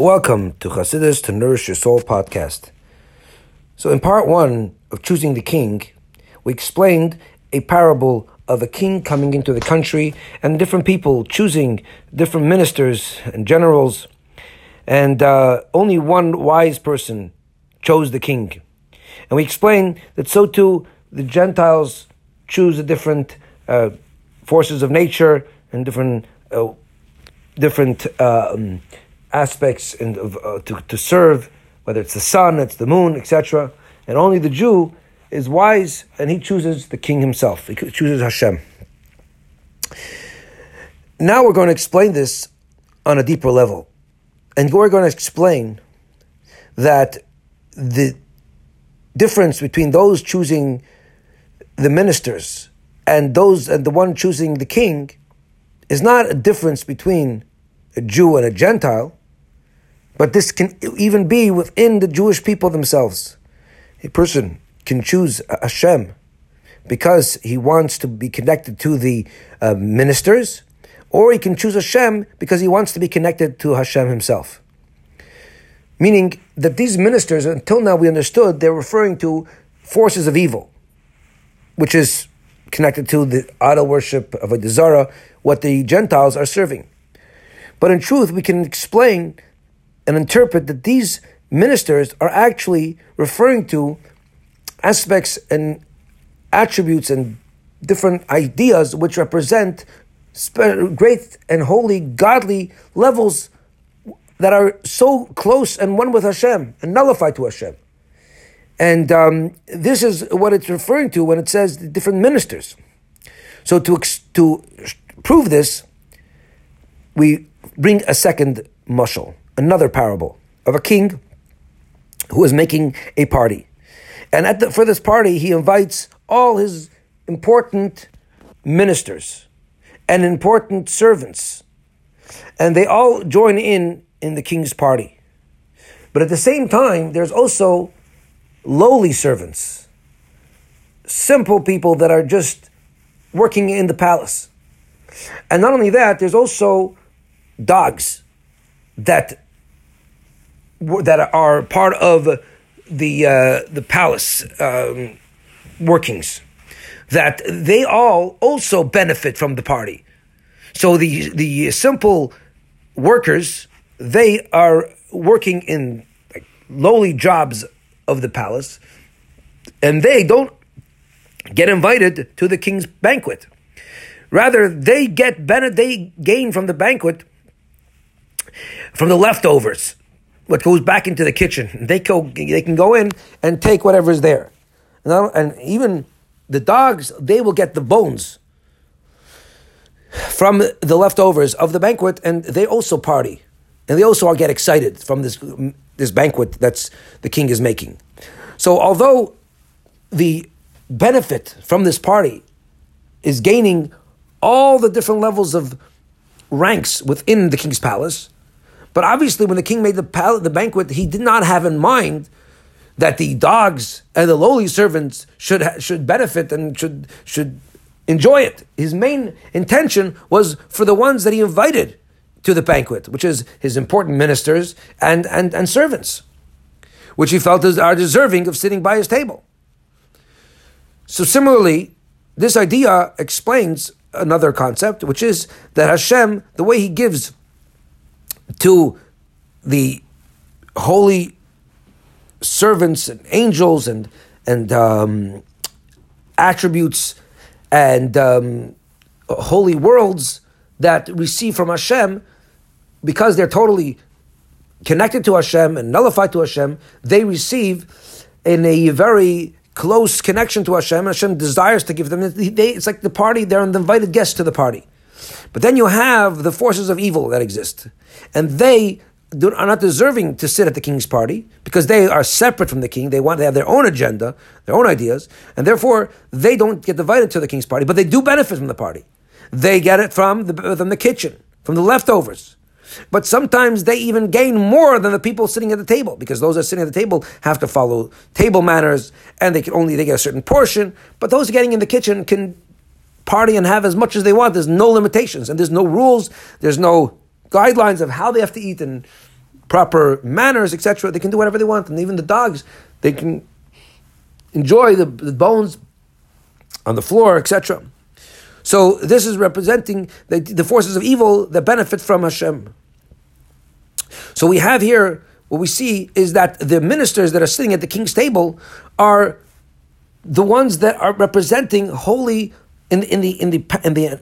Welcome to Chassidus to Nourish Your Soul podcast. So, in part one of Choosing the King, we explained a parable of a king coming into the country and different people choosing different ministers and generals, and uh, only one wise person chose the king. And we explained that so too the Gentiles choose the different uh, forces of nature and different uh, different um, aspects and uh, to, to serve, whether it's the sun, it's the moon, etc. And only the Jew is wise and he chooses the king himself. He chooses Hashem. Now we're going to explain this on a deeper level. And we're going to explain that the difference between those choosing the ministers and those and the one choosing the king is not a difference between a Jew and a Gentile, but this can even be within the Jewish people themselves. A person can choose Hashem because he wants to be connected to the uh, ministers, or he can choose Hashem because he wants to be connected to Hashem himself. Meaning that these ministers, until now we understood, they're referring to forces of evil, which is connected to the idol worship Avodah Zarah, what the Gentiles are serving. But in truth, we can explain and interpret that these ministers are actually referring to aspects and attributes and different ideas which represent great and holy, godly levels that are so close and one with Hashem and nullified to Hashem. And um, this is what it's referring to when it says the different ministers. So to, to prove this, we bring a second mushal, another parable of a king who is making a party. And at the, for this party, he invites all his important ministers and important servants. And they all join in in the king's party. But at the same time, there's also lowly servants, simple people that are just working in the palace. And not only that, there's also dogs that that are part of the uh, the palace um, workings that they all also benefit from the party. So the the simple workers they are working in like, lowly jobs of the palace, and they don't get invited to the king's banquet. Rather, they get they gain from the banquet from the leftovers, what goes back into the kitchen. They go, they can go in and take whatever is there, and even the dogs they will get the bones from the leftovers of the banquet, and they also party, and they also get excited from this this banquet that's the king is making. So, although the benefit from this party is gaining all the different levels of ranks within the king's palace. But obviously, when the king made the, the banquet, he did not have in mind that the dogs and the lowly servants should should benefit and should should enjoy it. His main intention was for the ones that he invited to the banquet, which is his important ministers and and, and servants, which he felt is, are deserving of sitting by his table. So similarly, this idea explains another concept, which is that Hashem, the way He gives to the holy servants and angels and and um, attributes and um, holy worlds that receive from Hashem, because they're totally connected to Hashem and nullified to Hashem, they receive in a very close connection to Hashem, Hashem desires to give them. They, it's like the party; they're the invited guests to the party. But then you have the forces of evil that exist, and they do, are not deserving to sit at the king's party because they are separate from the king. They want they have their own agenda, their own ideas, and therefore they don't get invited to the king's party. But they do benefit from the party. They get it from the, from the kitchen, from the leftovers. But sometimes they even gain more than the people sitting at the table because those that are sitting at the table have to follow table manners and they can only they get a certain portion. But those getting in the kitchen can party and have as much as they want. There's no limitations and there's no rules. There's no guidelines of how they have to eat and proper manners, etc., they can do whatever they want. And even the dogs, they can enjoy the, the bones on the floor, etc. So this is representing the, the forces of evil that benefit from Hashem. So we have here what we see is that the ministers that are sitting at the king's table are the ones that are representing holy in, in the in the in the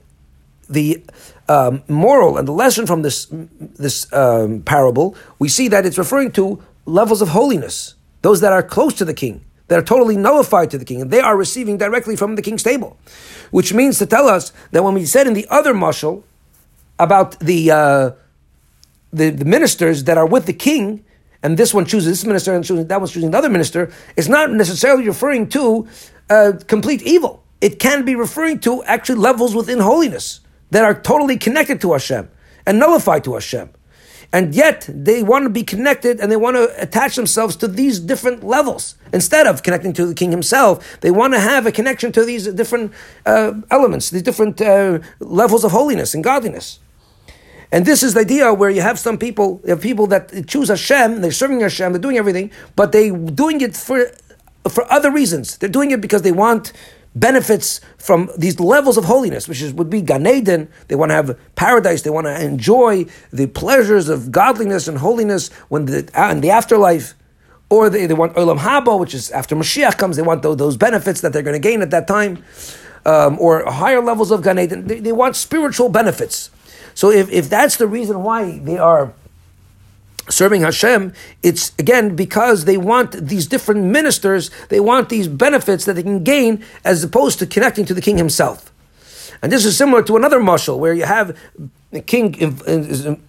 the um, moral and the lesson from this this um, parable. We see that it's referring to levels of holiness, those that are close to the king that are totally nullified to the king, and they are receiving directly from the king's table. Which means to tell us that when we said in the other mushal about the, uh, the, the ministers that are with the king, and this one chooses this minister and that one's choosing the other minister, it's not necessarily referring to uh, complete evil. It can be referring to actually levels within holiness that are totally connected to Hashem and nullified to Hashem. And yet they want to be connected and they want to attach themselves to these different levels. Instead of connecting to the king himself they want to have a connection to these different uh, elements these different uh, levels of holiness and godliness. And this is the idea where you have some people you have people that choose Hashem they're serving Hashem they're doing everything but they doing it for for other reasons. They're doing it because they want benefits from these levels of holiness, which is, would be Gan Eden. They want to have paradise. They want to enjoy the pleasures of godliness and holiness when the, uh, in the afterlife. Or they, they want Olam Haba, which is after Mashiach comes, they want those, those benefits that they're going to gain at that time. Um, or higher levels of Gan Eden. They, they want spiritual benefits. So if, if that's the reason why they are serving Hashem, it's again because they want these different ministers, they want these benefits that they can gain as opposed to connecting to the king himself. And this is similar to another mushal where you have the king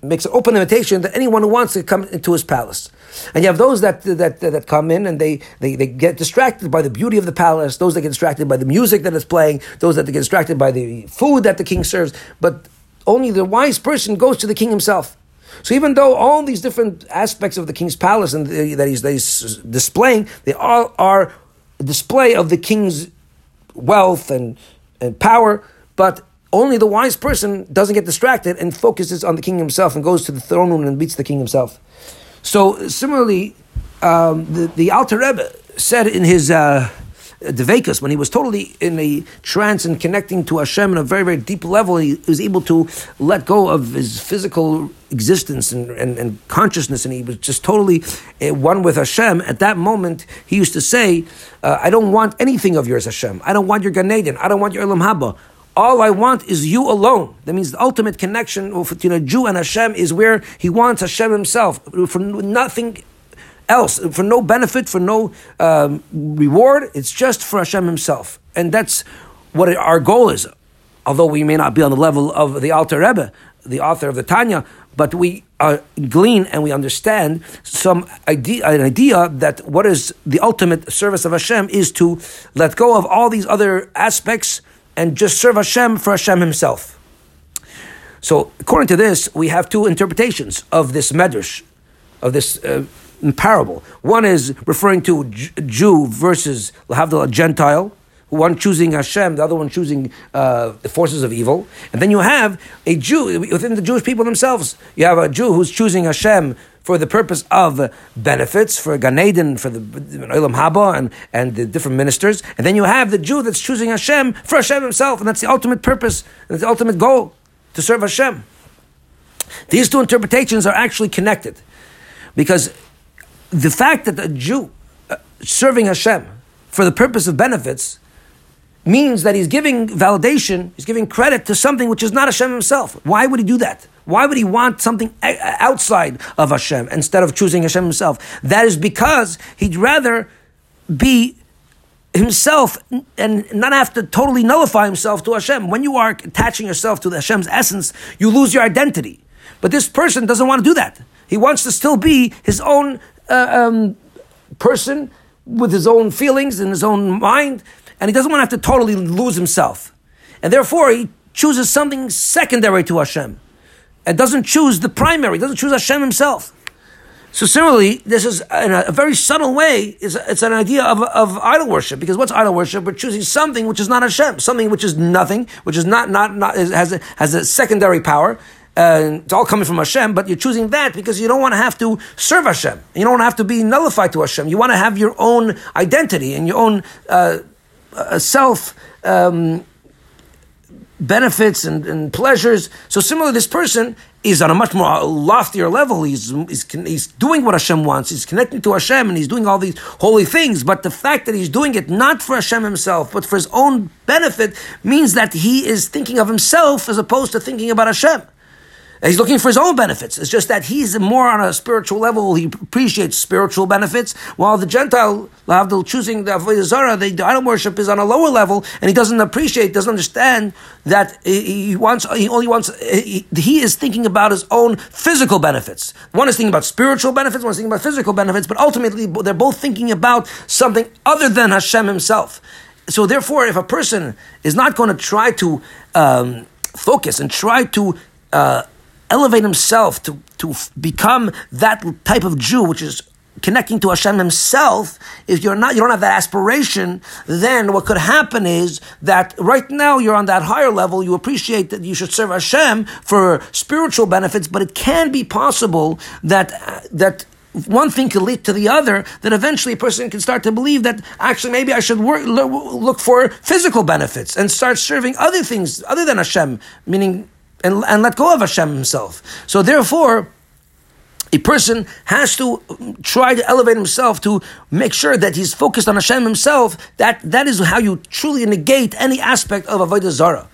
makes an open invitation to anyone who wants to come into his palace. And you have those that, that, that come in and they, they, they get distracted by the beauty of the palace, those that get distracted by the music that is playing, those that get distracted by the food that the king serves. But only the wise person goes to the king himself. So even though all these different aspects of the king's palace and the, that, he's, that he's displaying, they all are a display of the king's wealth and, and power, but only the wise person doesn't get distracted and focuses on the king himself and goes to the throne room and beats the king himself. So similarly, um, the, the Alter Rebbe said in his uh, Deveikus, when he was totally in a trance and connecting to Hashem on a very, very deep level, he was able to let go of his physical existence and, and, and consciousness, and he was just totally uh, one with Hashem. At that moment, he used to say, uh, I don't want anything of yours, Hashem. I don't want your Gan Eden. I don't want your Olam Haba. All I want is you alone. That means the ultimate connection between a Jew and Hashem is where he wants Hashem himself. For nothing else, for no benefit, for no um, reward. It's just for Hashem Himself, and that's what our goal is. Although we may not be on the level of the Alter Rebbe, the author of the Tanya, but we uh, glean and we understand some idea, an idea that what is the ultimate service of Hashem is to let go of all these other aspects and just serve Hashem for Hashem Himself. So, according to this, we have two interpretations of this medrash, of this uh, parable. One is referring to Jew versus Lahavdil, Gentile, one choosing Hashem, the other one choosing uh, the forces of evil. And then you have a Jew within the Jewish people themselves. You have a Jew who's choosing Hashem for the purpose of benefits, for Gan Eden, for the Olam Haba, and, and the different ministers. And then you have the Jew that's choosing Hashem for Hashem himself, and that's the ultimate purpose, that's the ultimate goal, to serve Hashem. These two interpretations are actually connected. Because the fact that a Jew uh, serving Hashem for the purpose of benefits means that he's giving validation, he's giving credit to something which is not Hashem himself. Why would he do that? Why would he want something outside of Hashem instead of choosing Hashem himself? That is because he'd rather be himself and not have to totally nullify himself to Hashem. When you are attaching yourself to the Hashem's essence, you lose your identity. But this person doesn't want to do that. He wants to still be his own uh, um, person with his own feelings and his own mind, and he doesn't want to have to totally lose himself. And therefore, he chooses something secondary to Hashem and doesn't choose the primary, doesn't choose Hashem himself. So similarly, this is in a, very subtle way. It's, it's an idea of, of idol worship because what's idol worship? We're choosing something which is not Hashem, something which is nothing, which is not not not has a, has a secondary power, uh, it's all coming from Hashem, but you're choosing that because you don't want to have to serve Hashem. You don't want to have to be nullified to Hashem. You want to have your own identity and your own uh, uh self. Um, benefits and, and pleasures. So similarly, this person is on a much more loftier level. He's, he's, he's doing what Hashem wants. He's connecting to Hashem and he's doing all these holy things. But the fact that he's doing it not for Hashem himself, but for his own benefit, means that he is thinking of himself as opposed to thinking about Hashem. He's looking for his own benefits. It's just that he's more on a spiritual level. He appreciates spiritual benefits, while the Gentile, Lavdil, choosing the Avodah Zarah, the idol worship is on a lower level, and he doesn't appreciate, doesn't understand that he wants, he only wants, he, is thinking about his own physical benefits. One is thinking about spiritual benefits, one is thinking about physical benefits, but ultimately they're both thinking about something other than Hashem himself. So therefore, if a person is not going to try to um, focus and try to uh, elevate himself to, to become that type of Jew, which is connecting to Hashem himself, if you're not, you don't have that aspiration, then what could happen is that right now you're on that higher level, you appreciate that you should serve Hashem for spiritual benefits, but it can be possible that, that one thing can lead to the other, that eventually a person can start to believe that actually maybe I should work, look for physical benefits and start serving other things other than Hashem, meaning and, and let go of Hashem himself. So therefore, a person has to um, try to elevate himself to make sure that he's focused on Hashem himself. That, that is how you truly negate any aspect of Avodah Zarah.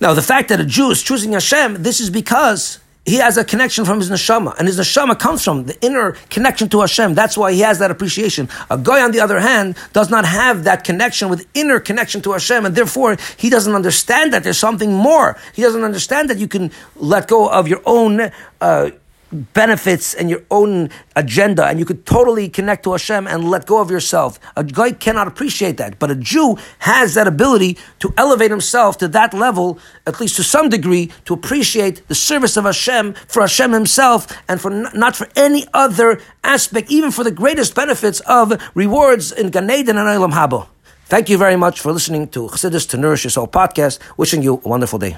Now, the fact that a Jew is choosing Hashem, this is because he has a connection from his neshama, and his neshama comes from the inner connection to Hashem. That's why he has that appreciation. A goy, on the other hand, does not have that connection with inner connection to Hashem, and therefore he doesn't understand that there's something more. He doesn't understand that you can let go of your own. Uh, benefits and your own agenda, and you could totally connect to Hashem and let go of yourself. A goy cannot appreciate that, but a Jew has that ability to elevate himself to that level, at least to some degree, to appreciate the service of Hashem for Hashem himself and for not for any other aspect, even for the greatest benefits of rewards in Gan Eden and Olam Haba. Thank you very much for listening to Chassidus to Nourish Your Soul podcast. Wishing you a wonderful day.